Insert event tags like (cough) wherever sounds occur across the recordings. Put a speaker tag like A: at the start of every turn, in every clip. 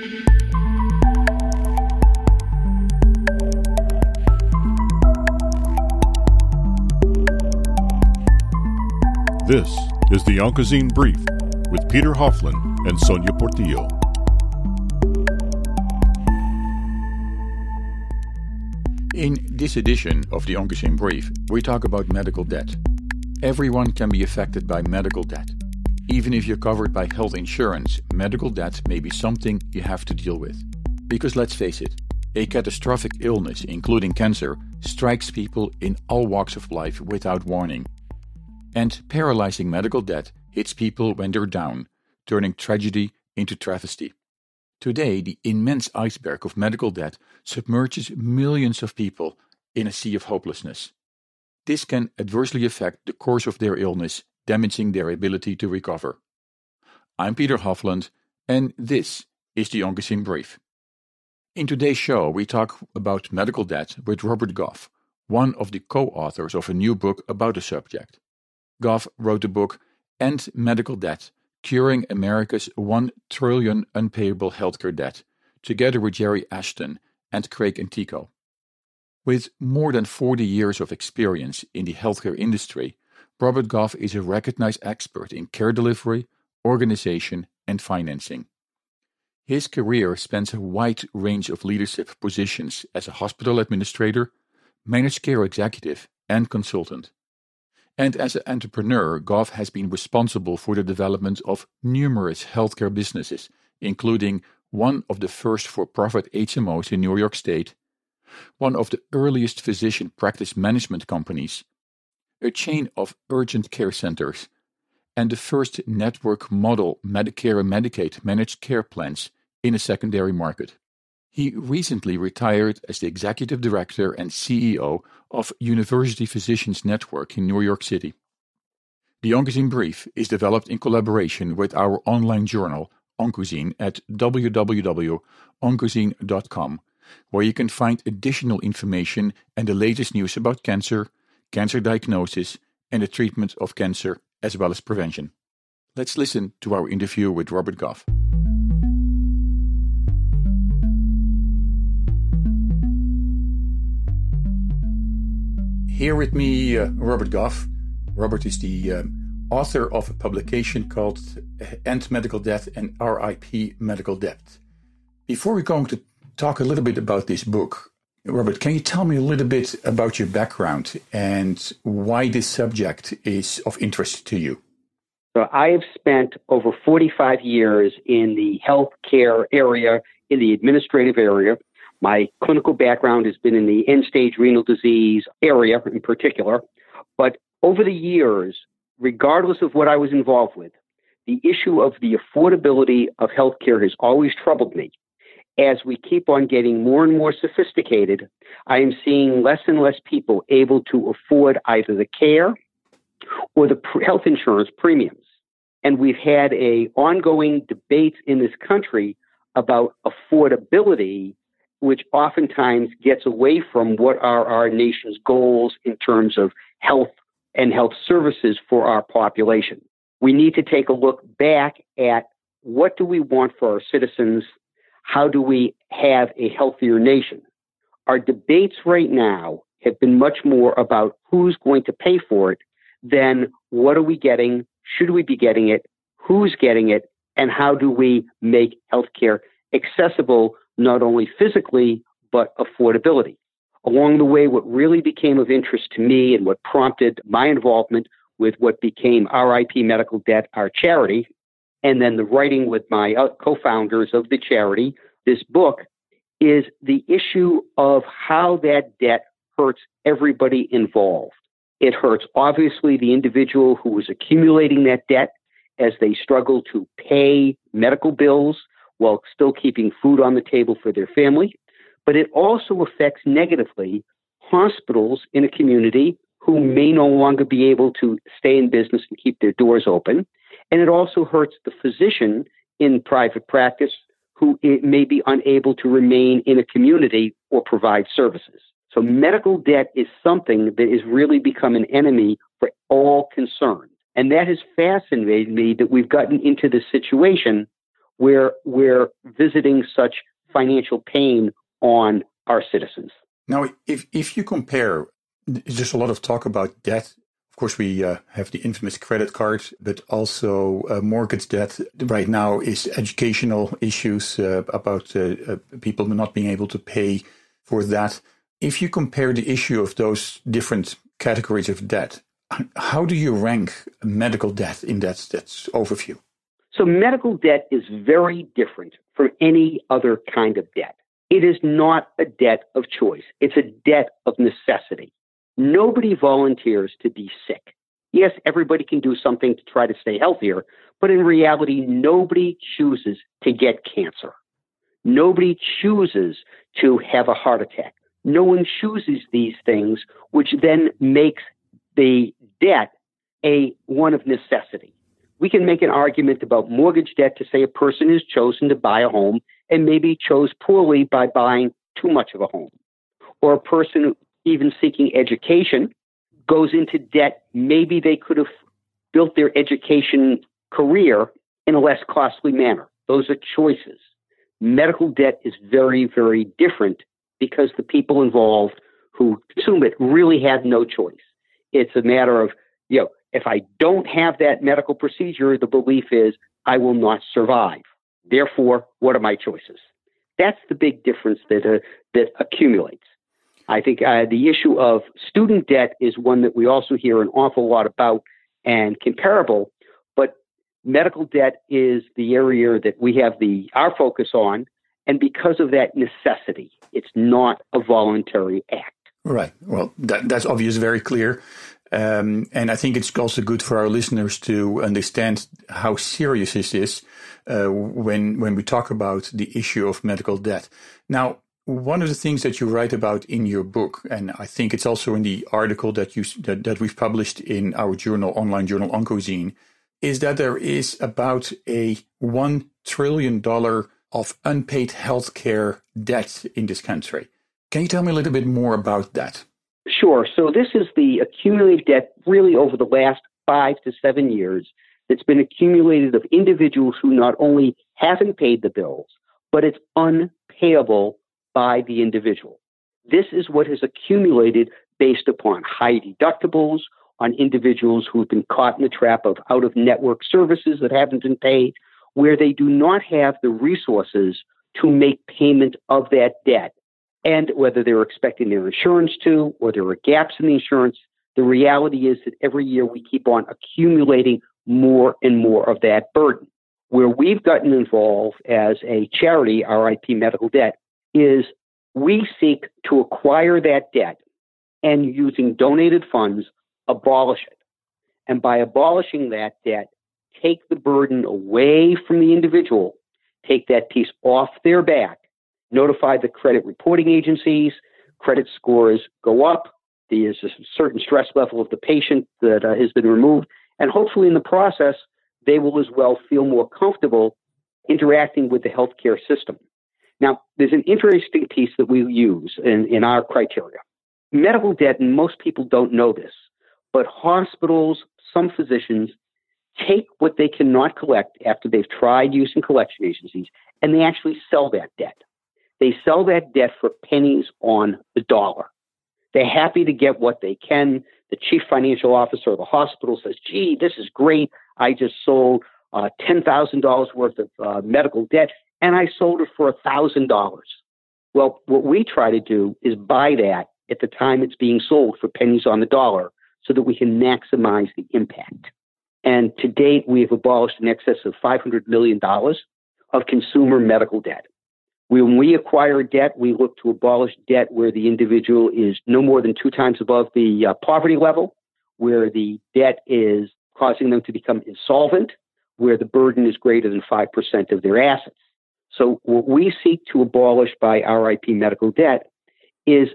A: This is the Oncozine Brief with Peter Hofland and Sonia Portillo.
B: In this edition of the Oncozine Brief, we talk about medical debt. Everyone can be affected by medical debt. Even if you're covered by health insurance, medical debt may be something you have to deal with. Because let's face it, a catastrophic illness, including cancer, strikes people in all walks of life without warning. And paralyzing medical debt hits people when they're down, turning tragedy into travesty. Today, the immense iceberg of medical debt submerges millions of people in a sea of hopelessness. This can adversely affect the course of their illness, damaging their ability to recover. I'm Peter Hofland, and this is the Oncozine Brief. In today's show, we talk about medical debt with Robert Goff, one of the co authors of a new book about the subject. Goff wrote the book End Medical Debt Curing America's 1 trillion unpayable healthcare debt, together with Jerry Ashton and Craig Antico. With more than 40 years of experience in the healthcare industry, Robert Goff is a recognized expert in care delivery, organization, and financing. His career spans a wide range of leadership positions as a hospital administrator, managed care executive, and consultant. And as an entrepreneur, Goff has been responsible for the development of numerous healthcare businesses, including one of the first for profit HMOs in New York State, one of the earliest physician practice management companies, a chain of urgent care centers, and the first network model Medicare and Medicaid managed care plans in a secondary market. He recently retired as the executive director and CEO of University Physicians Network in New York City. The Oncozine Brief is developed in collaboration with our online journal, Oncozine, at www.oncozine.com, where you can find additional information and the latest news about cancer, cancer diagnosis, and the treatment of cancer, as well as prevention. Let's listen to our interview with Robert Goff. Here with me, uh, Robert Goff. Robert is the uh, author of a publication called End Medical Debt and RIP Medical Debt. Before we're going to talk a little bit about this book, Robert, can you tell me a little bit about your background and why this subject is of interest to you?
C: So I have spent over 45 years in the healthcare area, in the administrative area, my clinical background has been in the end stage renal disease area in particular. But over the years, regardless of what I was involved with, the issue of the affordability of healthcare has always troubled me. As we keep on getting more and more sophisticated, I am seeing less and less people able to afford either the care or the health insurance premiums. And we've had a ongoing debate in this country about affordability which oftentimes gets away from what are our nation's goals in terms of health and health services for our population. We need to take a look back at what do we want for our citizens? How do we have a healthier nation? Our debates right now have been much more about who's going to pay for it than what are we getting? Should we be getting it? Who's getting it? And how do we make healthcare accessible not only physically, but affordability. Along the way, what really became of interest to me and what prompted my involvement with what became RIP Medical Debt, our charity, and then the writing with my uh, co founders of the charity, this book, is the issue of how that debt hurts everybody involved. It hurts, obviously, the individual who is accumulating that debt as they struggle to pay medical bills, while still keeping food on the table for their family. But it also affects negatively hospitals in a community who may no longer be able to stay in business and keep their doors open. And it also hurts the physician in private practice who may be unable to remain in a community or provide services. So medical debt is something that has really become an enemy for all concerned. And that has fascinated me that we've gotten into this situation where we're visiting such financial pain on our citizens.
B: Now, if, if you compare, there's a lot of talk about debt. Of course, we uh, have the infamous credit card, but also uh, mortgage debt right now is educational issues uh, about uh, uh, people not being able to pay for that. If you compare the issue of those different categories of debt, how do you rank medical debt in that, that overview?
C: So, medical debt is very different from any other kind of debt. It is not a debt of choice, it's a debt of necessity. Nobody volunteers to be sick. Yes, everybody can do something to try to stay healthier, but in reality, nobody chooses to get cancer. Nobody chooses to have a heart attack. No one chooses these things, which then makes the debt a one of necessity. We can make an argument about mortgage debt to say a person has chosen to buy a home and maybe chose poorly by buying too much of a home. Or a person even seeking education goes into debt. Maybe they could have built their education career in a less costly manner. Those are choices. Medical debt is very, very different because the people involved who consume it really have no choice. It's a matter of, you know, if I don't have that medical procedure, the belief is I will not survive. Therefore, what are my choices? That's the big difference that uh, that accumulates. I think uh, the issue of student debt is one that we also hear an awful lot about and comparable, but medical debt is the area that we have the our focus on, and because of that necessity, it's not a voluntary act.
B: Right. Well, that, that's obvious, very clear. Um, and I think it's also good for our listeners to understand how serious this is uh, when when we talk about the issue of medical debt. Now, one of the things that you write about in your book, and I think it's also in the article that you that, that we've published in our journal, online journal Oncozine, is that there is about a one trillion dollar of unpaid healthcare debt in this country. Can you tell me a little bit more about that?
C: Sure. So this is the accumulated debt really over the last five to seven years that's been accumulated of individuals who not only haven't paid the bills, but it's unpayable by the individual. This is what has accumulated based upon high deductibles, on individuals who have been caught in the trap of out of network services that haven't been paid, where they do not have the resources to make payment of that debt and whether they're expecting their insurance to or there are gaps in the insurance, the reality is that every year we keep on accumulating more and more of that burden. Where we've gotten involved as a charity, RIP Medical Debt, is we seek to acquire that debt and using donated funds, abolish it. And by abolishing that debt, take the burden away from the individual, take that piece off their back, notify the credit reporting agencies, credit scores go up, there's a certain stress level of the patient that uh, has been removed, and hopefully in the process, they will as well feel more comfortable interacting with the healthcare system. Now, there's an interesting piece that we use in, in our criteria. Medical debt, and most people don't know this, but hospitals, some physicians take what they cannot collect after they've tried using collection agencies and they actually sell that debt. They sell that debt for pennies on the dollar. They're happy to get what they can. The chief financial officer of the hospital says, gee, this is great. I just sold uh, $10,000 worth of uh, medical debt and I sold it for $1,000. Well, what we try to do is buy that at the time it's being sold for pennies on the dollar so that we can maximize the impact. And to date, we have abolished in excess of $500 million of consumer medical debt. When we acquire debt, we look to abolish debt where the individual is no more than two times above the uh, poverty level, where the debt is causing them to become insolvent, where the burden is greater than 5% of their assets. So, what we seek to abolish by RIP medical debt is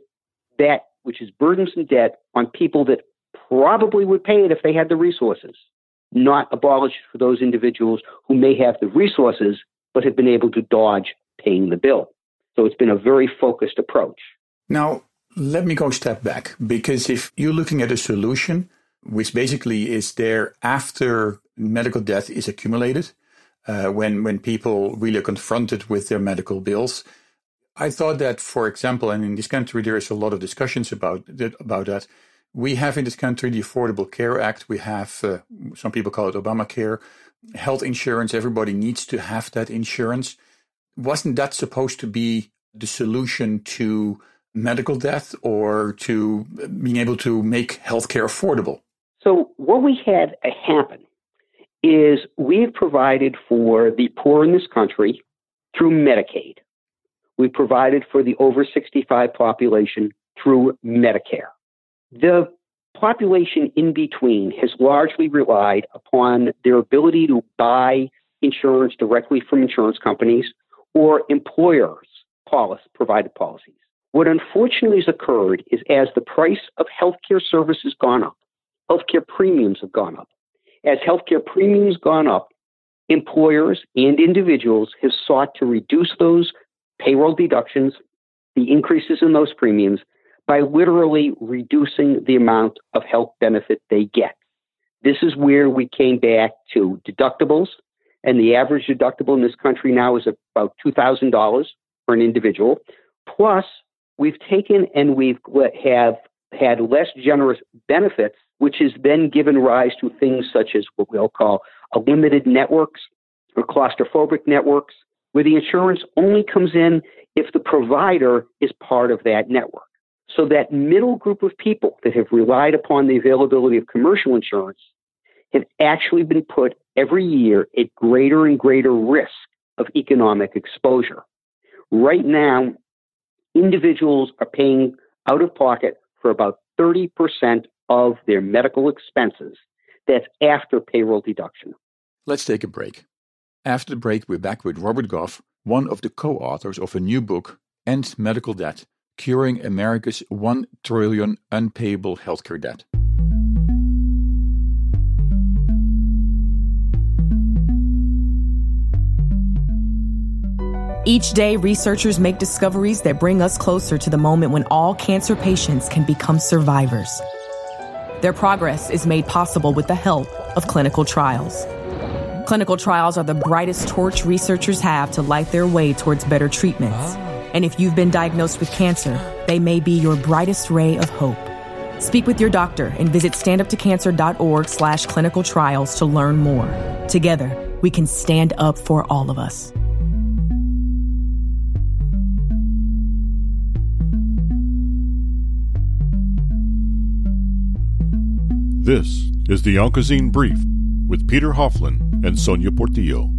C: that which is burdensome debt on people that probably would pay it if they had the resources, not abolish for those individuals who may have the resources but have been able to dodge paying the bill. So it's been a very focused approach.
B: Now, let me go a step back because if you're looking at a solution, which basically is there after medical debt is accumulated, uh, when when people really are confronted with their medical bills. I thought that, for example, and in this country there is a lot of discussions about that, about that. We have in this country the Affordable Care Act. We have uh, some people call it Obamacare, health insurance. Everybody needs to have that insurance. Wasn't that supposed to be the solution to medical death or to being able to make healthcare affordable?
C: So what we had happen is we've provided for the poor in this country through Medicaid. We provided for the over 65 population through Medicare. The population in between has largely relied upon their ability to buy insurance directly from insurance companies or employers policy, provided policies. What unfortunately has occurred is as the price of healthcare services gone up, healthcare premiums have gone up. As healthcare premiums gone up, employers and individuals have sought to reduce those payroll deductions, the increases in those premiums, by literally reducing the amount of health benefit they get. This is where we came back to deductibles, and the average deductible in this country now is about $2,000 for an individual. Plus, we've taken and we've have had less generous benefits, which has then given rise to things such as what we'll call a limited networks or claustrophobic networks, where the insurance only comes in if the provider is part of that network. So that middle group of people that have relied upon the availability of commercial insurance have actually been put every year at greater and greater risk of economic exposure. Right now, individuals are paying out of pocket for about 30% of their medical expenses. That's after payroll deduction.
B: Let's take a break. After the break, we're back with Robert Goff, one of the co authors of a new book, End Medical Debt Curing America's 1 Trillion Unpayable Healthcare Debt.
D: Each day, researchers make discoveries that bring us closer to the moment when all cancer patients can become survivors. Their progress is made possible with the help of clinical trials. Clinical trials are the brightest torch researchers have to light their way towards better treatments. And if you've been diagnosed with cancer, they may be your brightest ray of hope. Speak with your doctor and visit standuptocancer.org slash clinical trials to learn more. Together, we can stand up for all of us.
A: This is the Oncozine Brief with Peter Hofland and Sonia Portillo.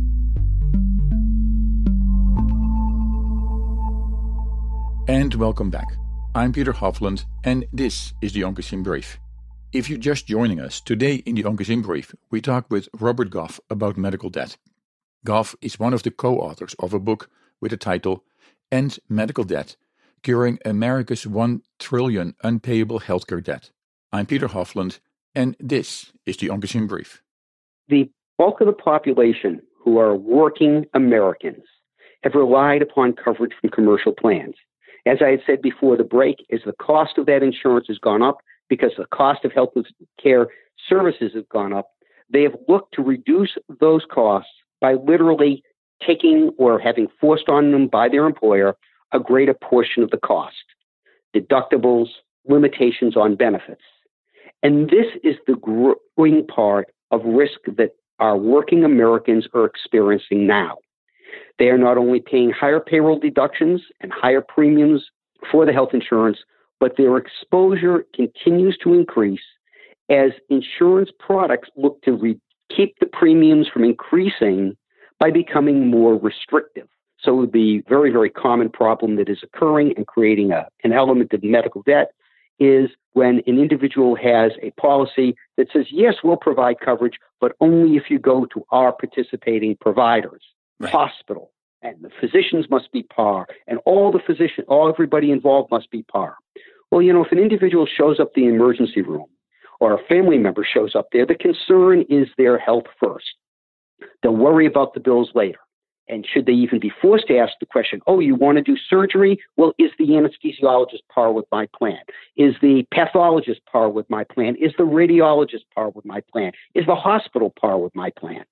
B: And welcome back. I'm Peter Hofland, and this is the Oncozine Brief. If you're just joining us, today in the Oncozine Brief, we talk with Robert Goff about medical debt. Goff is one of the co authors of a book with the title End Medical Debt Curing America's 1 Trillion Unpayable Healthcare Debt. I'm Peter Hofland, and this is the Oncozine Brief.
C: The bulk of the population who are working Americans have relied upon coverage from commercial plans. As I had said before the break, as the cost of that insurance has gone up because the cost of health care services have gone up, they have looked to reduce those costs by literally taking or having forced on them by their employer a greater portion of the cost, deductibles, limitations on benefits. And this is the growing part of risk that our working Americans are experiencing now. They are not only paying higher payroll deductions and higher premiums for the health insurance, but their exposure continues to increase as insurance products look to re- keep the premiums from increasing by becoming more restrictive. So the very, very common problem that is occurring and creating a, an element of medical debt is when an individual has a policy that says, yes, we'll provide coverage, but only if you go to our participating providers, right. hospital, and the physicians must be par, and all the physician, all everybody involved must be par. Well, you know, if an individual shows up the emergency room or a family member shows up there, the concern is their health first. They'll worry about the bills later. And should they even be forced to ask the question, oh, you want to do surgery? Well, is the anesthesiologist par with my plan? Is the pathologist par with my plan? Is the radiologist par with my plan? Is the hospital par with my plan?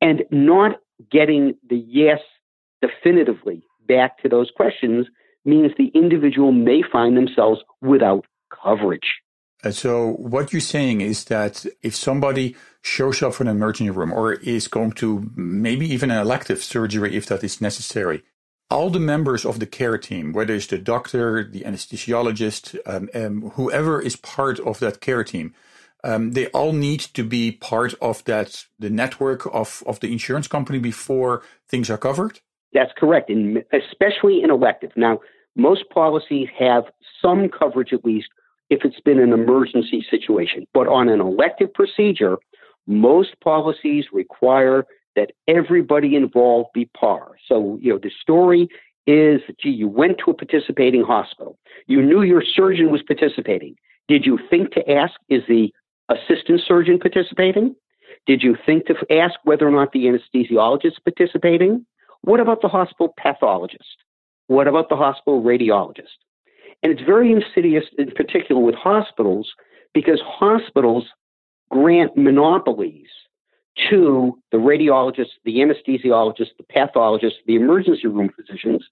C: And not getting the yes definitively back to those questions means the individual may find themselves without coverage.
B: Uh, so what you're saying is that if somebody shows up for an emergency room or is going to maybe even an elective surgery if that is necessary, all the members of the care team, whether it's the doctor, the anesthesiologist, um, um, whoever is part of that care team, um, they all need to be part of that the network of, of the insurance company before things are covered.
C: That's correct, and especially in elective. Now, most policies have some coverage at least if it's been an emergency situation, but on an elective procedure, most policies require that everybody involved be par. So, you know, the story is, gee, you went to a participating hospital. You knew your surgeon was participating. Did you think to ask, is the assistant surgeon participating? Did you think to ask whether or not the anesthesiologist is participating? What about the hospital pathologist? What about the hospital radiologist? And it's very insidious, in particular with hospitals, because hospitals grant monopolies to the radiologists, the anesthesiologists, the pathologists, the emergency room physicians,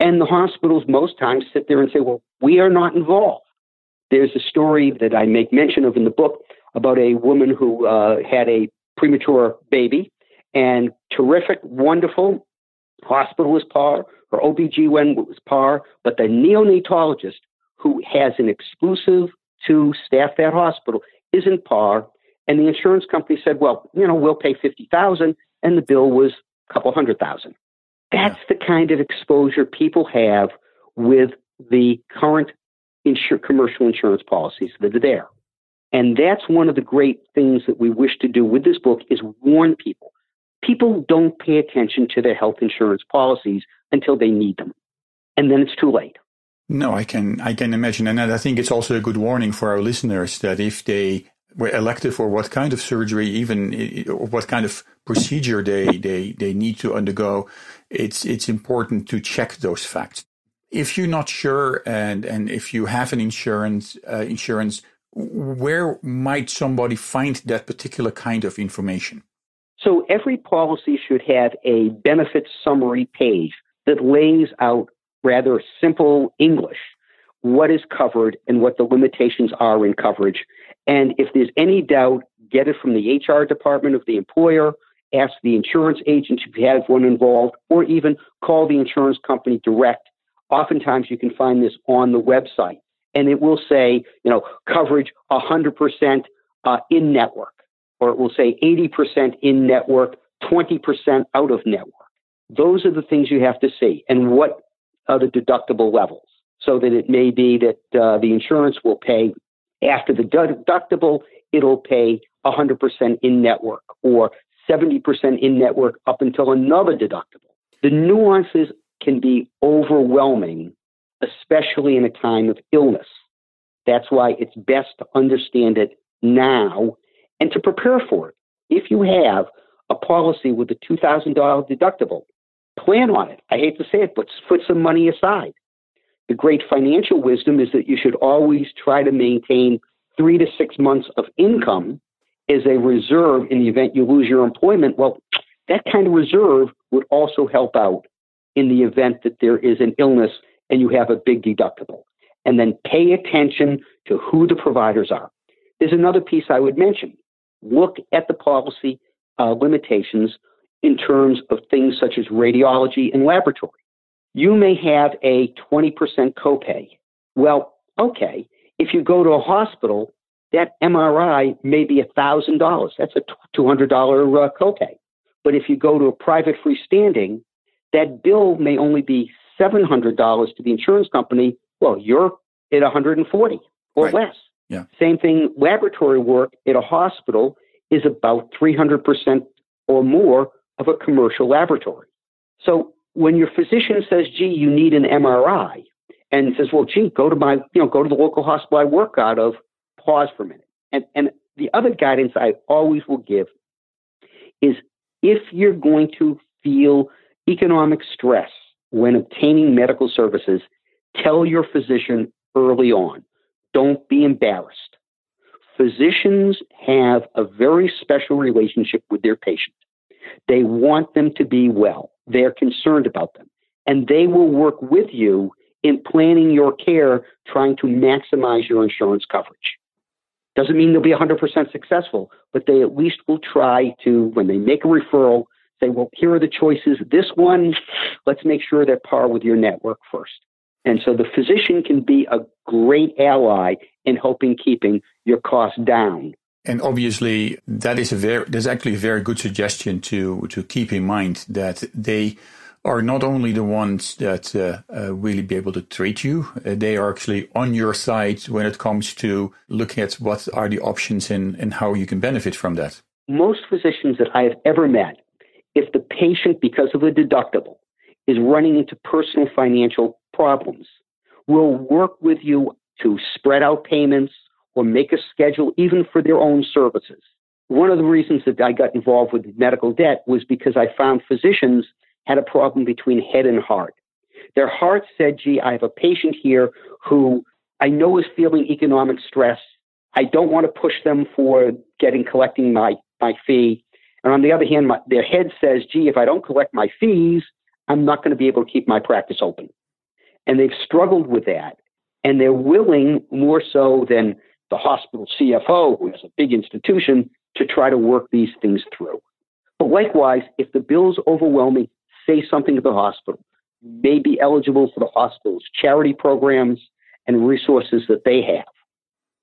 C: and the hospitals most times sit there and say, well, we are not involved. There's a story that I make mention of in the book about a woman who uh, had a premature baby and terrific, wonderful hospital was par, her OBGYN was par, but the neonatologist who has an exclusive to staff that hospital isn't par. And the insurance company said, well, you know, we'll pay 50000 and the bill was a couple hundred thousand. That's yeah. the kind of exposure people have with the current insur- commercial insurance policies that are there. And that's one of the great things that we wish to do with this book is warn people. People don't pay attention to their health insurance policies until they need them. And then it's too late.
B: No, I can I can imagine, and I think it's also a good warning for our listeners that if they were elective or what kind of surgery, even what kind of procedure they they they need to undergo, it's it's important to check those facts. If you're not sure, and and if you have an insurance uh, insurance, where might somebody find that particular kind of information?
C: So every policy should have a benefit summary page that lays out rather simple English what is covered and what the limitations are in coverage. And if there's any doubt, get it from the HR department of the employer, ask the insurance agent if you have one involved, or even call the insurance company direct. Oftentimes you can find this on the website and it will say, you know, coverage 100% uh, in network, or it will say 80% in network, 20% out of network. Those are the things you have to see. And what are the deductible levels? So that it may be that uh, the insurance will pay after the deductible, it'll pay 100% in network or 70% in network up until another deductible. The nuances can be overwhelming, especially in a time of illness. That's why it's best to understand it now and to prepare for it. If you have a policy with a $2,000 deductible, plan on it. I hate to say it, but put some money aside. The great financial wisdom is that you should always try to maintain three to six months of income as a reserve in the event you lose your employment. Well, that kind of reserve would also help out in the event that there is an illness and you have a big deductible. And then pay attention to who the providers are. There's another piece I would mention. Look at the policy uh, limitations in terms of things such as radiology and laboratory. You may have a 20% copay. Well, okay, if you go to a hospital, that MRI may be $1,000. That's a $200 uh, copay. But if you go to a private freestanding, that bill may only be $700 to the insurance company. Well, you're at 140 or right. less.
B: Yeah.
C: Same thing, laboratory work at a hospital is about 300% or more of a commercial laboratory. So when your physician says, gee, you need an MRI, and says, well, gee, go to my, you know, go to the local hospital I work out of, pause for a minute. And, and the other guidance I always will give is if you're going to feel economic stress when obtaining medical services, tell your physician early on. Don't be embarrassed. Physicians have a very special relationship with their patients. They want them to be well. They're concerned about them. And they will work with you in planning your care, trying to maximize your insurance coverage. Doesn't mean they'll be 100% successful, but they at least will try to, when they make a referral, say, well, here are the choices. This one, let's make sure they're par with your network first. And so the physician can be a great ally in helping keeping your costs down.
B: And obviously, that is a very, that's actually a very good suggestion to, to keep in mind that they are not only the ones that uh, uh, really be able to treat you, uh, they are actually on your side when it comes to looking at what are the options and, and how you can benefit from that.
C: Most physicians that I have ever met, if the patient, because of a deductible, is running into personal financial problems, We'll work with you to spread out payments or make a schedule even for their own services. One of the reasons that I got involved with medical debt was because I found physicians had a problem between head and heart. Their heart said, gee, I have a patient here who I know is feeling economic stress. I don't want to push them for getting collecting my, my fee. And on the other hand, my, their head says, gee, if I don't collect my fees, I'm not going to be able to keep my practice open. And they've struggled with that. And they're willing, more so than the hospital CFO, who is a big institution, to try to work these things through. But likewise, if the bill is overwhelming, say something to the hospital. You may be eligible for the hospital's charity programs and resources that they have.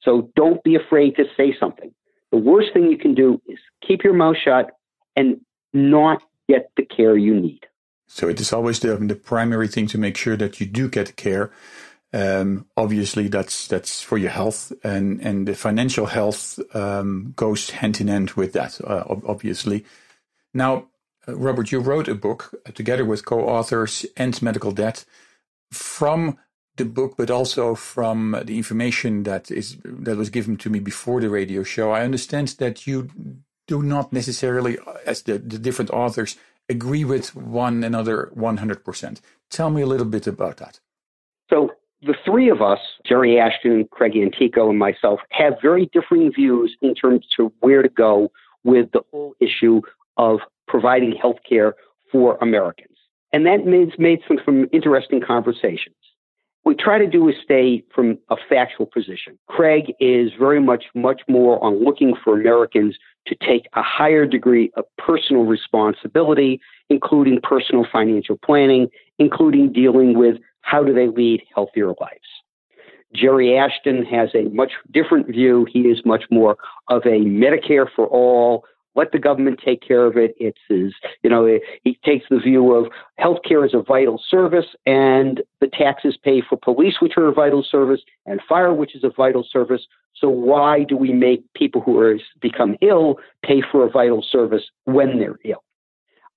C: So don't be afraid to say something. The worst thing you can do is keep your mouth shut and not get the care you need.
B: So it is always the, the primary thing to make sure that you do get care. Um, obviously, that's that's for your health, and and the financial health um, goes hand in hand with that. Uh, obviously, now uh, Robert, you wrote a book uh, together with co-authors End Medical Debt. From the book, but also from the information that is that was given to me before the radio show, I understand that you do not necessarily, as the, the different authors, agree with one another 100%. Tell me a little bit about that.
C: So the three of us, Jerry Ashton, Craig Antico, and myself, have very differing views in terms of where to go with the whole issue of providing health care for Americans. And that made, made some, some interesting conversations. We try to do is stay from a factual position. Craig is very much, much more on looking for Americans to take a higher degree of personal responsibility, including personal financial planning, including dealing with how do they lead healthier lives. Jerry Ashton has a much different view. He is much more of a Medicare for all, let the government take care of it. It's his, you know, he takes the view of healthcare is a vital service and the taxes pay for police, which are a vital service, and fire, which is a vital service. So why do we make people who are become ill pay for a vital service when they're ill?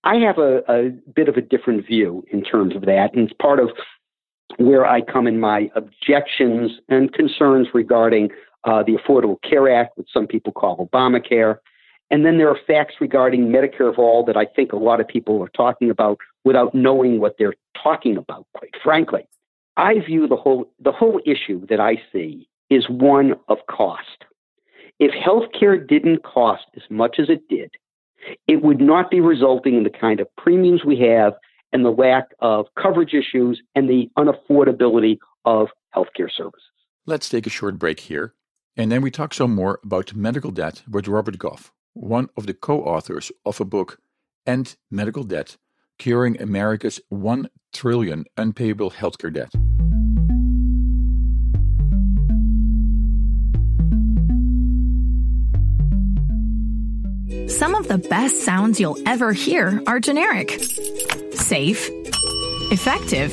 C: I have a, a bit of a different view in terms of that, and it's part of where I come in my objections and concerns regarding uh, the Affordable Care Act, which some people call Obamacare, and then there are facts regarding Medicare of all that I think a lot of people are talking about without knowing what they're talking about, quite frankly. I view the whole, the whole issue that I see is one of cost. If healthcare didn't cost as much as it did, it would not be resulting in the kind of premiums we have and the lack of coverage issues and the unaffordability of healthcare services.
B: Let's take a short break here, and then we talk some more about medical debt with Robert Goff, one of the co authors of a book, End Medical Debt Curing America's 1 trillion unpayable healthcare debt.
E: Some of the best sounds you'll ever hear are generic, safe, effective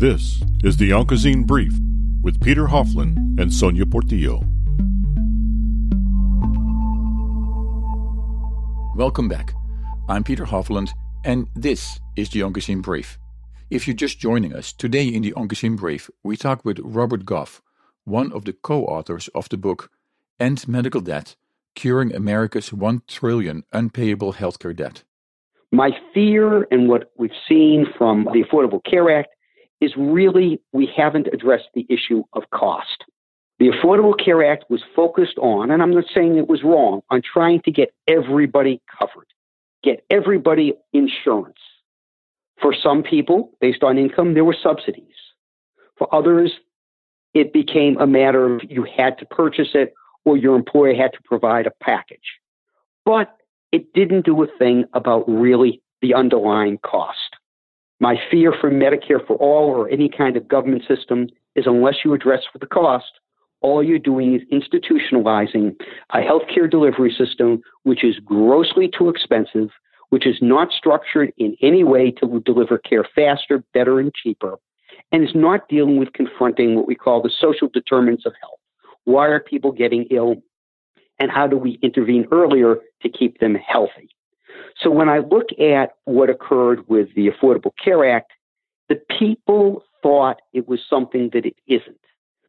A: This is the Oncozine Brief with Peter Hofland and Sonia Portillo.
B: Welcome back. I'm Peter Hofland, and this is the Oncozine Brief. If you're just joining us, today in the Oncozine Brief, we talk with Robert Goff, one of the co authors of the book End Medical Debt Curing America's 1 trillion unpayable healthcare debt.
C: My fear and what we've seen from the Affordable Care Act is really we haven't addressed the issue of cost. The Affordable Care Act was focused on, and I'm not saying it was wrong, on trying to get everybody covered, get everybody insurance. For some people, based on income, there were subsidies. For others, it became a matter of you had to purchase it or your employer had to provide a package. But it didn't do a thing about really the underlying cost. My fear for Medicare for all or any kind of government system is unless you address for the cost, all you're doing is institutionalizing a healthcare delivery system which is grossly too expensive, which is not structured in any way to deliver care faster, better, and cheaper, and is not dealing with confronting what we call the social determinants of health. Why are people getting ill? And how do we intervene earlier to keep them healthy? So when I look at what occurred with the Affordable Care Act, the people thought it was something that it isn't.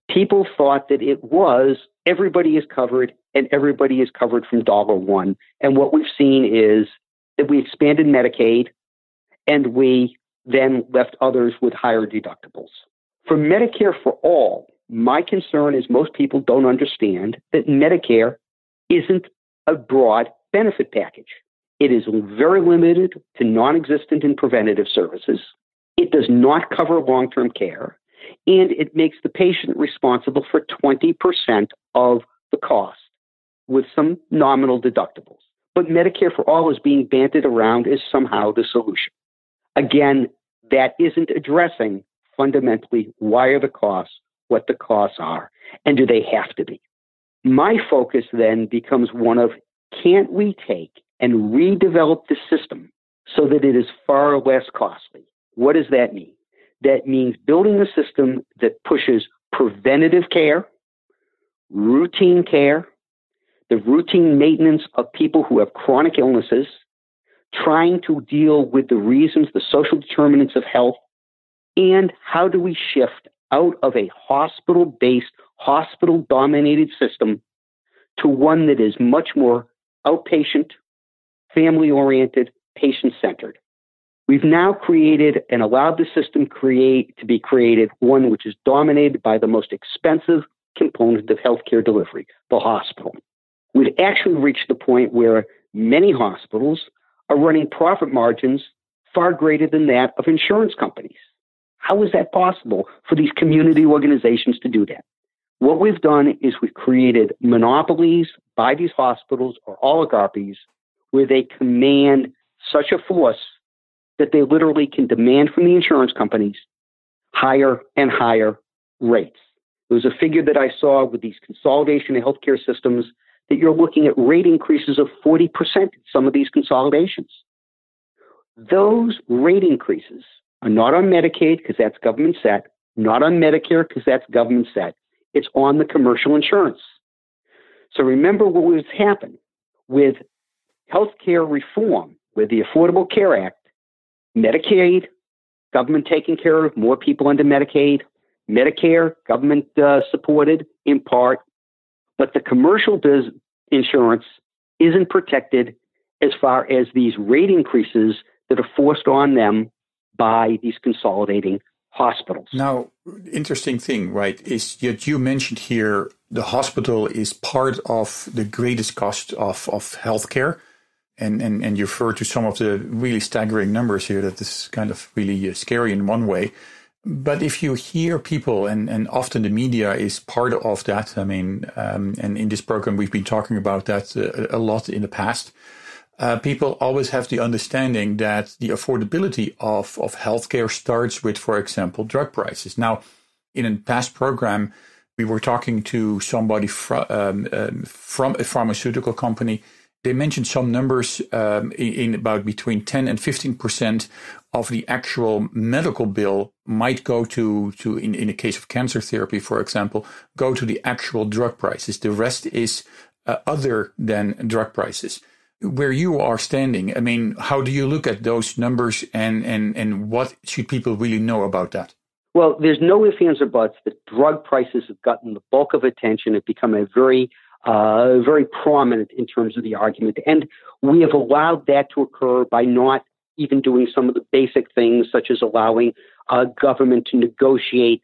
C: People thought that it was everybody is covered and everybody is covered from dollar one. And what we've seen is that we expanded Medicaid and we then left others with higher deductibles. For Medicare for all, my concern is most people don't understand that Medicare isn't a broad benefit package. It is very limited to non existent and preventative services. It does not cover long term care. And it makes the patient responsible for 20% of the cost with some nominal deductibles. But Medicare for All is being banted around as somehow the solution. Again, that isn't addressing fundamentally why are the costs what the costs are, and do they have to be? My focus then becomes one of can't we take and redevelop the system so that it is far less costly? What does that mean? That means building a system that pushes preventative care, routine care, the routine maintenance of people who have chronic illnesses, trying to deal with the reasons, the social determinants of health, and how do we shift out of a hospital based, hospital dominated system to one that is much more outpatient, family oriented, patient centered. We've now created and allowed the system create to be created one which is dominated by the most expensive component of healthcare delivery, the hospital. We've actually reached the point where many hospitals are running profit margins far greater than that of insurance companies. How is that possible for these community organizations to do that? What we've done is we've created monopolies by these hospitals or oligarchies where they command such a force that they literally can demand from the insurance companies higher and higher rates. There was a figure that I saw with these consolidation of healthcare systems that you're looking at rate increases of 40% in some of these consolidations. Those rate increases are not on Medicaid because that's government set, not on Medicare because that's government set. It's on the commercial insurance. So remember what was happened with healthcare reform, with the Affordable Care Act, Medicaid, government taking care of more people under Medicaid, Medicare, government uh, supported in part, but the commercial biz- insurance isn't protected as far as these rate increases that are forced on them by these consolidating hospitals.
B: Now, interesting thing, right, is that you mentioned here the hospital is part of the greatest cost of, of healthcare. And, and, and you refer to some of the really staggering numbers here that is kind of really uh, scary in one way. But if you hear people, and, and often the media is part of that, I mean, um, and in this program, we've been talking about that a, uh, a lot in the past uh, people always have the understanding that the affordability of, of healthcare starts with, for example, drug prices. Now, in a past program, we were talking to somebody fr- um, um, from a pharmaceutical company. They mentioned some numbers um, in, in, about between 10 and 15 percent of the actual medical bill might go to, to in, in the case of cancer therapy, for example, go to the actual drug prices. The rest is uh, other than drug prices. where you are standing, I mean, how do you look at those numbers and, and, and what should people really know about that?
C: Well, there's no ifs, ands, or buts that drug prices have gotten the bulk of attention, have become a very, uh, very prominent in terms of the argument. And we have allowed that to occur by not even doing some of the basic things, such as allowing uh, government to negotiate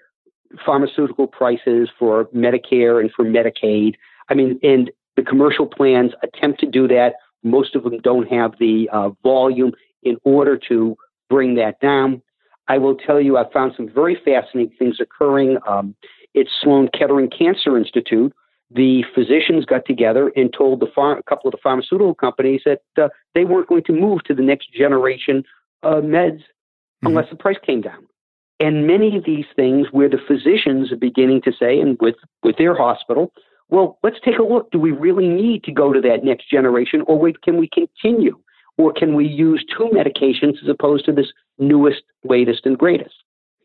C: pharmaceutical prices for Medicare and for Medicaid. I mean, and the commercial plans attempt to do that. Most of them don't have the uh, volume in order to bring that down. I will tell you, I found some very fascinating things occurring. Um, at Sloan Kettering Cancer Institute, the physicians got together and told the a couple of the pharmaceutical companies that uh, they weren't going to move to the next generation uh, meds mm-hmm. unless the price came down. And many of these things where the physicians are beginning to say, and with, with their hospital, well, let's take a look. Do we really need to go to that next generation, or wait, can we continue? Or can we use two medications as opposed to this newest, latest, and greatest?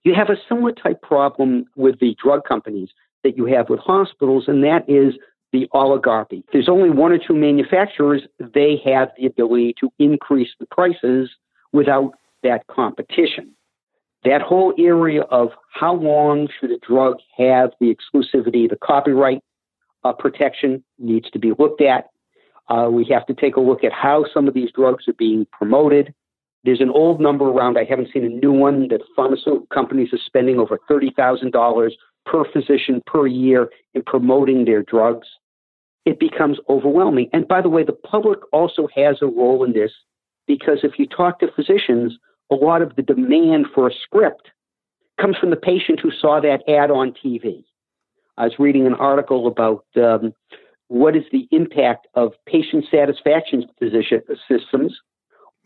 C: You have a similar type problem with the drug companies that you have with hospitals, and that is the oligarchy. There's only one or two manufacturers, they have the ability to increase the prices without that competition. That whole area of how long should a drug have the exclusivity, the copyright uh, protection needs to be looked at. Uh, we have to take a look at how some of these drugs are being promoted. There's an old number around, I haven't seen a new one, that pharmaceutical companies are spending over $30,000 per physician per year in promoting their drugs. It becomes overwhelming. And by the way, the public also has a role in this because if you talk to physicians, a lot of the demand for a script comes from the patient who saw that ad on TV. I was reading an article about um, what is the impact of patient satisfaction physician systems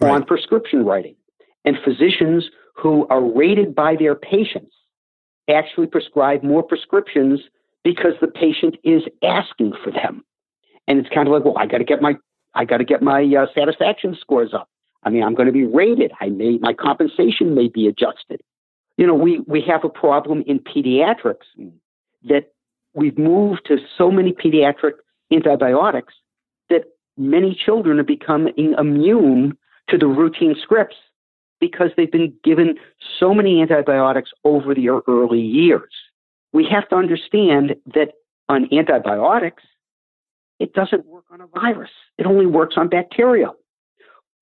C: right. on prescription writing. And physicians who are rated by their patients actually prescribe more prescriptions because the patient is asking for them. And it's kind of like, well, I got to get my I got to get my uh, satisfaction scores up. I mean, I'm going to be rated. I may my compensation may be adjusted. You know, we we have a problem in pediatrics that we've moved to so many pediatric antibiotics that many children are becoming immune to the routine scripts because they've been given so many antibiotics over the early years. We have to understand that on antibiotics, it doesn't work on a virus. It only works on bacteria.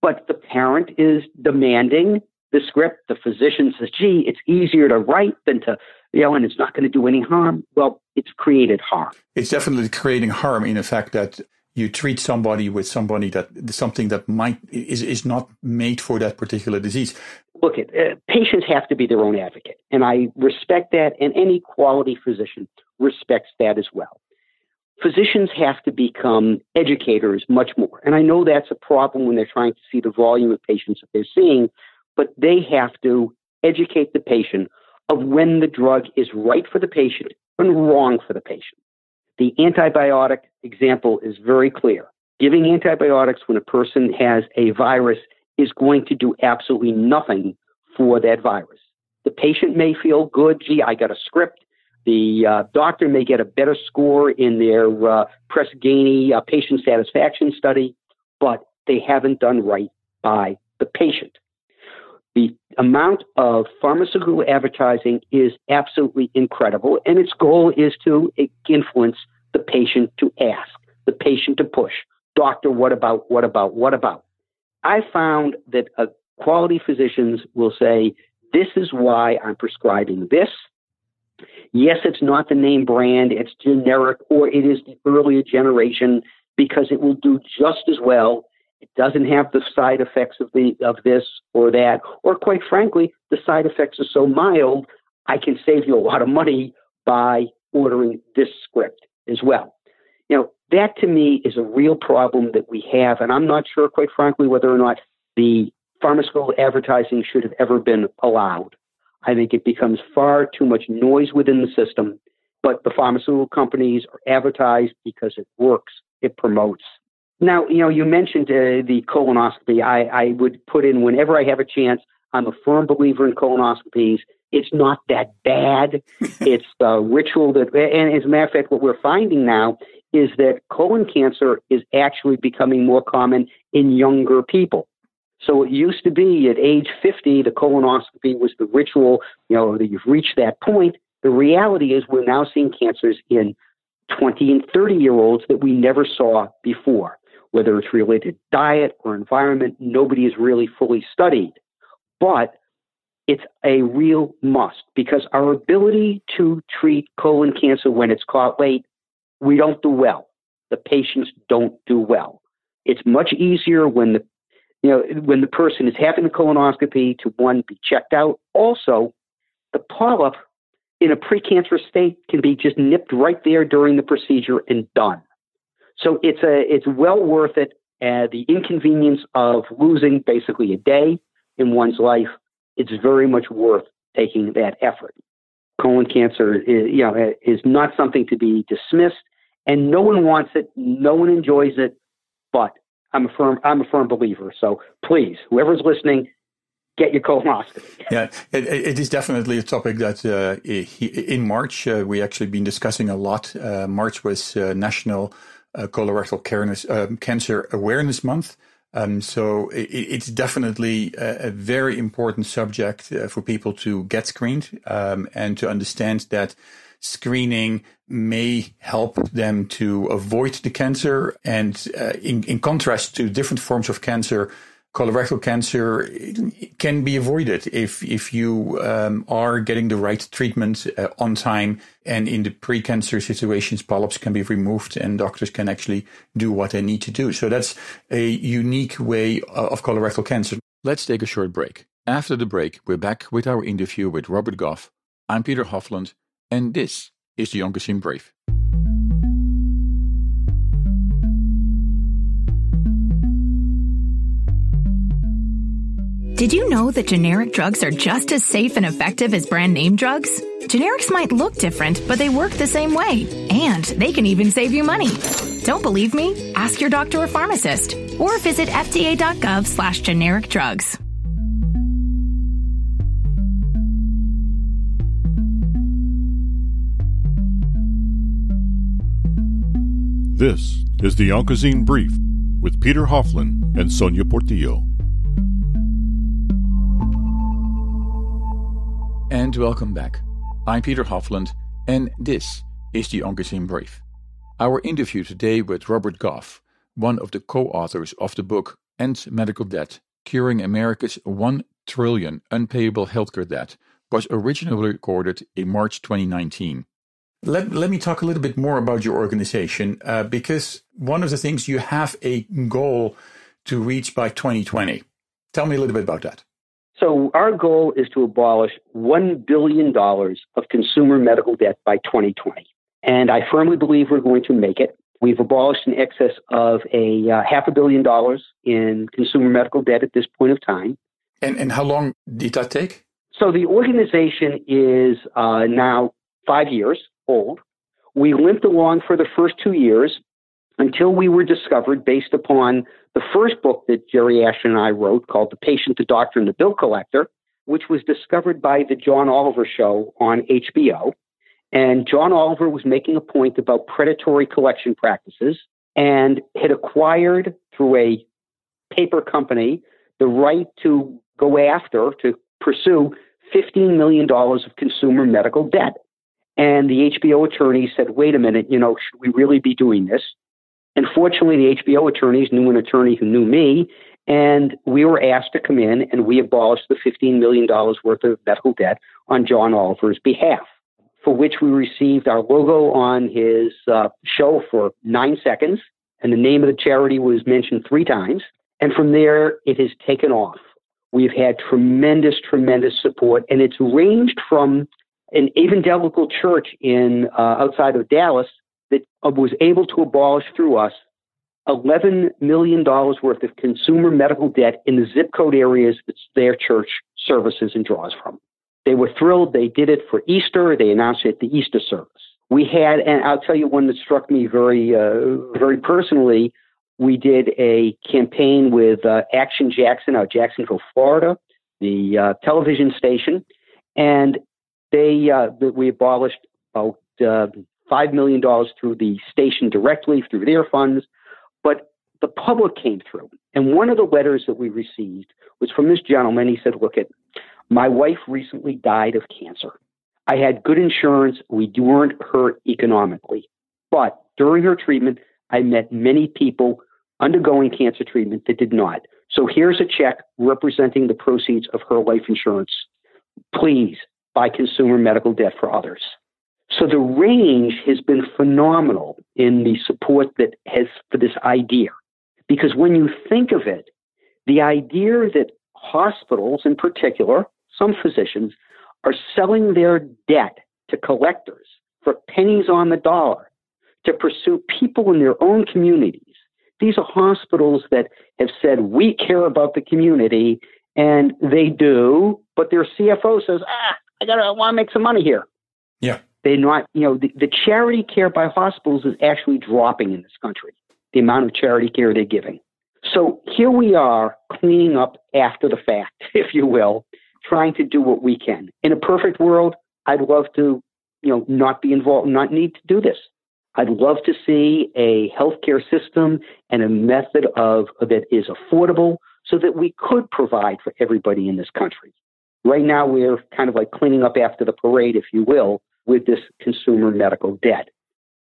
C: But the parent is demanding the script. The physician says, gee, it's easier to write than to, you know, and it's not going to do any harm. Well, it's created harm.
B: It's definitely creating harm in the fact that you treat somebody with somebody that something that might is is not made for that particular disease.
C: Look, at uh, patients have to be their own advocate, and I respect that, and any quality physician respects that as well. Physicians have to become educators much more, and I know that's a problem when they're trying to see the volume of patients that they're seeing, but they have to educate the patient of when the drug is right for the patient and wrong for the patient. The antibiotic example is very clear. Giving antibiotics when a person has a virus is going to do absolutely nothing for that virus. The patient may feel good, gee, I got a script. The uh, doctor may get a better score in their uh, Press Ganey uh, patient satisfaction study, but they haven't done right by the patient. The amount of pharmaceutical advertising is absolutely incredible, and its goal is to influence the patient to ask, the patient to push. Doctor, what about, what about, what about? I found that uh, quality physicians will say, this is why I'm prescribing this. Yes, it's not the name brand, it's generic, or it is the earlier generation because it will do just as well it doesn't have the side effects of the of this or that, or quite frankly, the side effects are so mild, I can save you a lot of money by ordering this script as well. You know, that to me is a real problem that we have, and I'm not sure, quite frankly, whether or not the pharmaceutical advertising should have ever been allowed. I think it becomes far too much noise within the system, but the pharmaceutical companies are advertised because it works, it promotes, now, you know, you mentioned uh, the colonoscopy. I, I would put in whenever I have a chance. I'm a firm believer in colonoscopies. It's not that bad. (laughs) it's a ritual that, and as a matter of fact, what we're finding now is that colon cancer is actually becoming more common in younger people. So it used to be at age 50, the colonoscopy was the ritual, you know, that you've reached that point. The reality is we're now seeing cancers in 20 and 30 year olds that we never saw before. Whether it's related to diet or environment, nobody has really fully studied. But it's a real must because our ability to treat colon cancer when it's caught late, we don't do well. The patients don't do well. It's much easier when the you know when the person is having a colonoscopy to one be checked out. Also, the polyp in a precancerous state can be just nipped right there during the procedure and done. So it's a it's well worth it. Uh, the inconvenience of losing basically a day in one's life, it's very much worth taking that effort. Colon cancer, is, you know, is not something to be dismissed, and no one wants it, no one enjoys it, but I'm a firm I'm a firm believer. So please, whoever's listening, get your colonoscopy. (laughs)
B: yeah, it, it is definitely a topic that uh, in March uh, we actually been discussing a lot. Uh, March was uh, National uh, Colorectal um, Cancer Awareness Month. Um, so it, it's definitely a, a, very important subject uh, for people to get screened um, and to understand that screening may help them to avoid the cancer. And in, in contrast to different forms of cancer, colorectal cancer can be avoided if if you um, are getting the right treatment uh, on time. And in the pre-cancer situations polyps can be removed and doctors can actually do what they need to do. So that's a unique way of colorectal cancer. Let's take a short break. After the break we're back with our interview with robert goff. I'm peter hofland and this is the Oncozine brief
E: Did you know that generic drugs are just as safe and effective as brand name drugs? Generics might look different, but they work the same way. And they can even save you money. Don't believe me? Ask your doctor or pharmacist. Or visit fda.gov slash generic drugs.
A: This is the Oncozine Brief with Peter Hofland and Sonia Portillo.
B: And welcome back. I'm Peter Hofland, and this is the Oncozine Brief. Our interview today with Robert Goff, one of the co authors of the book End Medical Debt Curing America's 1 Trillion Unpayable Healthcare Debt, was originally recorded in March 2019. Let, let me talk a little bit more about your organization uh, because one of the things you have a goal to reach by 2020. Tell me a little bit about that.
C: So our goal is to abolish $1 billion of consumer medical debt by 2020. And I firmly believe we're going to make it. We've abolished in excess of a uh, half a billion dollars in consumer medical debt at this point of time.
B: And, and how long did that take?
C: So the organization is uh, now five years old. We limped along for the first two years until we were discovered based upon the first book that Jerry Ashton and I wrote called The Patient, the Doctor, and the Bill Collector, which was discovered by the John Oliver show on HBO. And John Oliver was making a point about predatory collection practices and had acquired through a paper company the right to go after, to pursue $15 million of consumer medical debt. And the HBO attorney said, wait a minute, you know, should we really be doing this? And fortunately, the HBO attorneys knew an attorney who knew me, and we were asked to come in and we abolished the $15 million worth of medical debt on John Oliver's behalf, for which we received our logo on his uh, show for nine seconds, and the name of the charity was mentioned three times. And from there, it has taken off. We've had tremendous, tremendous support, and it's ranged from an evangelical church in uh, outside of Dallas that was able to abolish through us $11 million worth of consumer medical debt in the zip code areas that their church services and draws from. They were thrilled. They did it for Easter. They announced it at the Easter service. We had, and I'll tell you one that struck me very, uh, very personally. We did a campaign with uh, Action Jackson out Jacksonville, Florida, the uh, television station, and they uh, we abolished about uh, $5 million through the station directly through their funds. But the public came through. And one of the letters that we received was from this gentleman. He said, Look, at my wife recently died of cancer. I had good insurance. We weren't hurt economically. But during her treatment, I met many people undergoing cancer treatment that did not. So here's a check representing the proceeds of her life insurance. Please buy consumer medical debt for others. So the range has been phenomenal in the support that has for this idea. Because when you think of it, the idea that hospitals in particular, some physicians, are selling their debt to collectors for pennies on the dollar to pursue people in their own communities. These are hospitals that have said, we care about the community, and they do, but their CFO says, ah, I gotta I want to make some money here.
B: Yeah.
C: They're not, you know, the, the charity care by hospitals is actually dropping in this country, the amount of charity care they're giving. So here we are cleaning up after the fact, (laughs) if you will, trying to do what we can. In a perfect world, I'd love to, you know, not be involved, not need to do this. I'd love to see a healthcare system and a method of that is affordable so that we could provide for everybody in this country. Right now, we're kind of like cleaning up after the parade, if you will, with this consumer medical debt.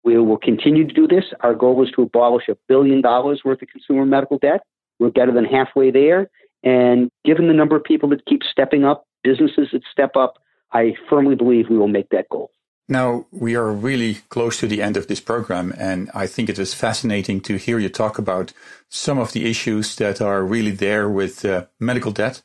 C: We will continue to do this. Our goal is to abolish a billion dollars worth of consumer medical debt. We're better than halfway there. And given the number of people that keep stepping up, businesses that step up, I firmly believe we will make that goal.
B: Now, we are really close to the end of this program, and I think it was fascinating to hear you talk about some of the issues that are really there with uh, medical debt.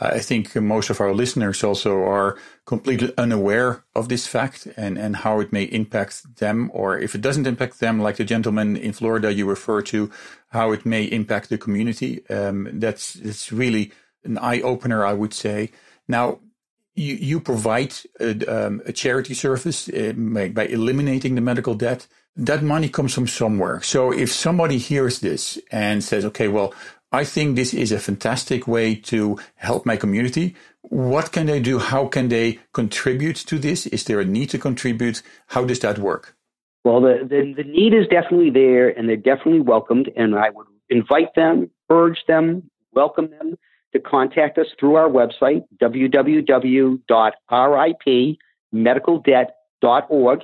B: I think most of our listeners also are completely unaware of this fact and, and how it may impact them, or if it doesn't impact them, like the gentleman in Florida you refer to, how it may impact the community. Um, that's, it's really an eye opener, I would say. Now, you, you provide a, um, a charity service uh, by eliminating the medical debt. That money comes from somewhere. So if somebody hears this and says, okay, well, I think this is a fantastic way to help my community. What can they do? How can they contribute to this? Is there a need to contribute? How does that work?
C: Well, the, the, the need is definitely there and they're definitely welcomed. And I would invite them, urge them, welcome them to contact us through our website, www.ripmedicaldebt.org.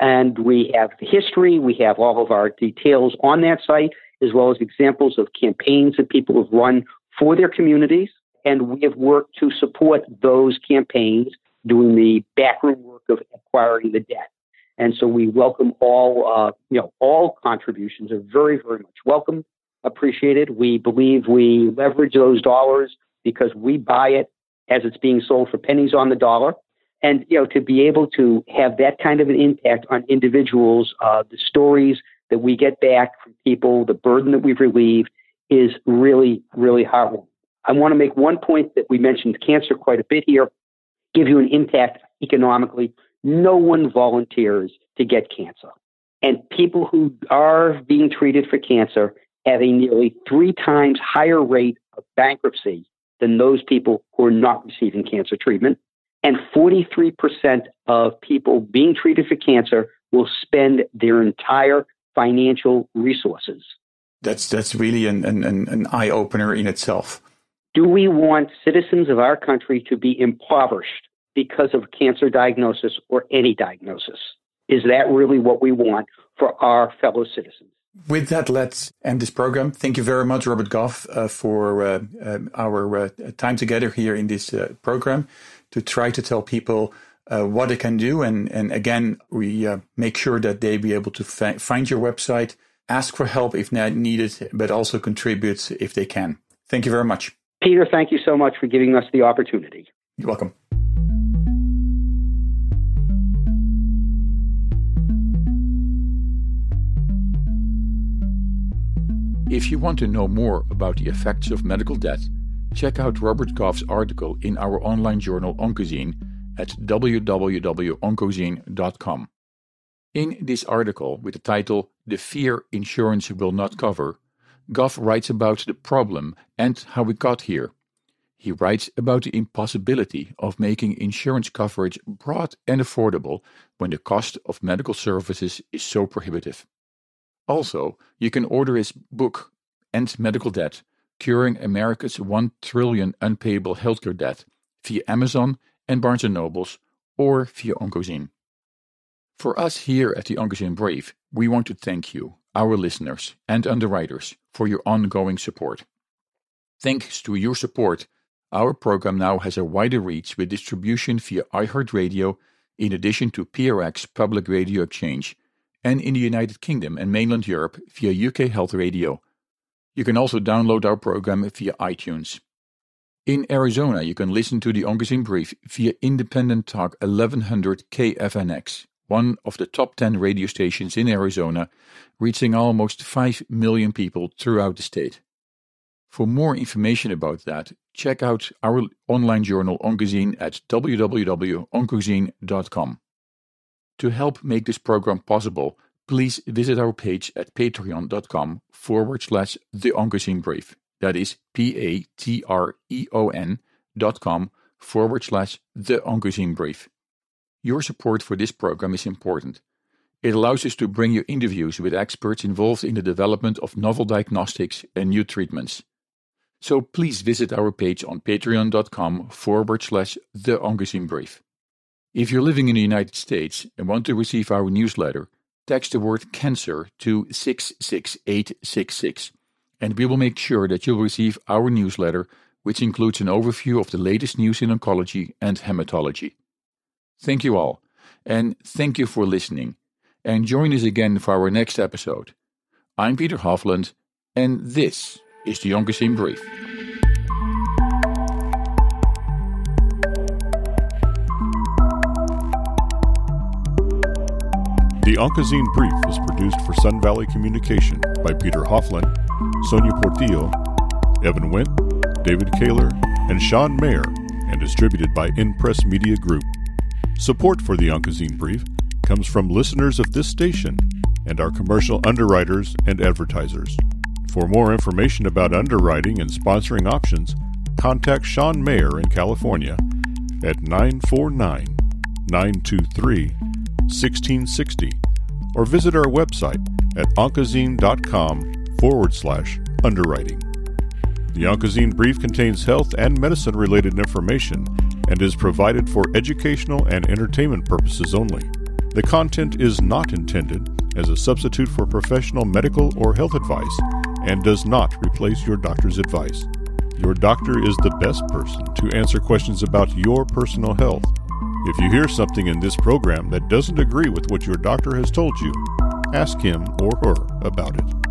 C: And we have the history, we have all of our details on that site, as well as examples of campaigns that people have run for their communities. And we have worked to support those campaigns doing the backroom work of acquiring the debt. And so we welcome all, uh, you know, all contributions are very, very much welcome appreciated. We believe we leverage those dollars because we buy it as it's being sold for pennies on the dollar. And you know, to be able to have that kind of an impact on individuals, uh, the stories that we get back from people, the burden that we've relieved is really, really heartwarming. I want to make one point that we mentioned cancer quite a bit here, give you an impact economically. No one volunteers to get cancer. And people who are being treated for cancer have a nearly three times higher rate of bankruptcy than those people who are not receiving cancer treatment. And 43% of people being treated for cancer will spend their entire financial resources.
B: That's, that's really an, an, an eye opener in itself.
C: Do we want citizens of our country to be impoverished because of cancer diagnosis or any diagnosis? Is that really what we want for our fellow citizens?
B: With that, let's end this program. Thank you very much, Robert Goff, uh, for uh, uh, our uh, time together here in this uh, program to try to tell people uh, what they can do. And, and again, we make sure that they be able to fi- find your website, ask for help if needed, but also contribute if they can. Thank you very much.
C: Peter, thank you so much for giving us the opportunity.
B: You're welcome. If you want to know more about the effects of medical debt, check out Robert Goff's article in our online journal Oncozine at www.oncozine.com. In this article, with the title The Fear Insurance Will Not Cover, Goff writes about the problem and how we got here. He writes about the impossibility of making insurance coverage broad and affordable when the cost of medical services is so prohibitive. Also, you can order his book, End Medical Debt Curing America's 1 Trillion Unpayable Healthcare Debt, via Amazon and Barnes & Nobles or via Oncozine. For us here at the Oncozine Brief, we want to thank you, our listeners and underwriters, for your ongoing support. Thanks to your support, our program now has a wider reach with distribution via iHeartRadio, in addition to PRX Public Radio Exchange, and in the United Kingdom and mainland Europe via UK Health Radio. You can also download our program via iTunes. In Arizona, you can listen to the Oncozine Brief via Independent Talk 1100 KFNX, one of the top 10 radio stations in Arizona, reaching almost 5 million people throughout the state. For more information about that, check out our online journal Oncozine at www.oncozine.com. To help make this program possible, please visit our page at patreon.com forward slash the Oncozine Brief. That is P A T R E O N dot com forward slash the Oncozine Brief. Your support for this program is important. It allows us to bring you interviews with experts involved in the development of novel diagnostics and new treatments. So please visit our page on patreon.com forward slash the Oncozine Brief. If you're living in the United States and want to receive our newsletter, text the word cancer to 66866 and we will make sure that you'll receive our newsletter, which includes an overview of the latest news in oncology and hematology. Thank you all, and thank you for listening. And join us again for our next episode. I'm Peter Hofland, and this is the Oncozine Brief.
A: The Oncozine Brief is produced for Sun Valley Communication by Peter Hofland, Sonia Portillo, Evan Went, David Kaler, and Sean Mayer, and distributed by InPress Media Group. Support for the Oncozine Brief comes from listeners of this station and our commercial underwriters and advertisers. For more information about underwriting and sponsoring options, contact Sean Mayer in California at 949 923 1660 or visit our website at oncozine.com forward slash underwriting. The Oncozine Brief contains health and medicine related information and is provided for educational and entertainment purposes only. The content is not intended as a substitute for professional medical or health advice and does not replace your doctor's advice. Your doctor is the best person to answer questions about your personal health. If you hear something in this program that doesn't agree with what your doctor has told you, ask him or her about it.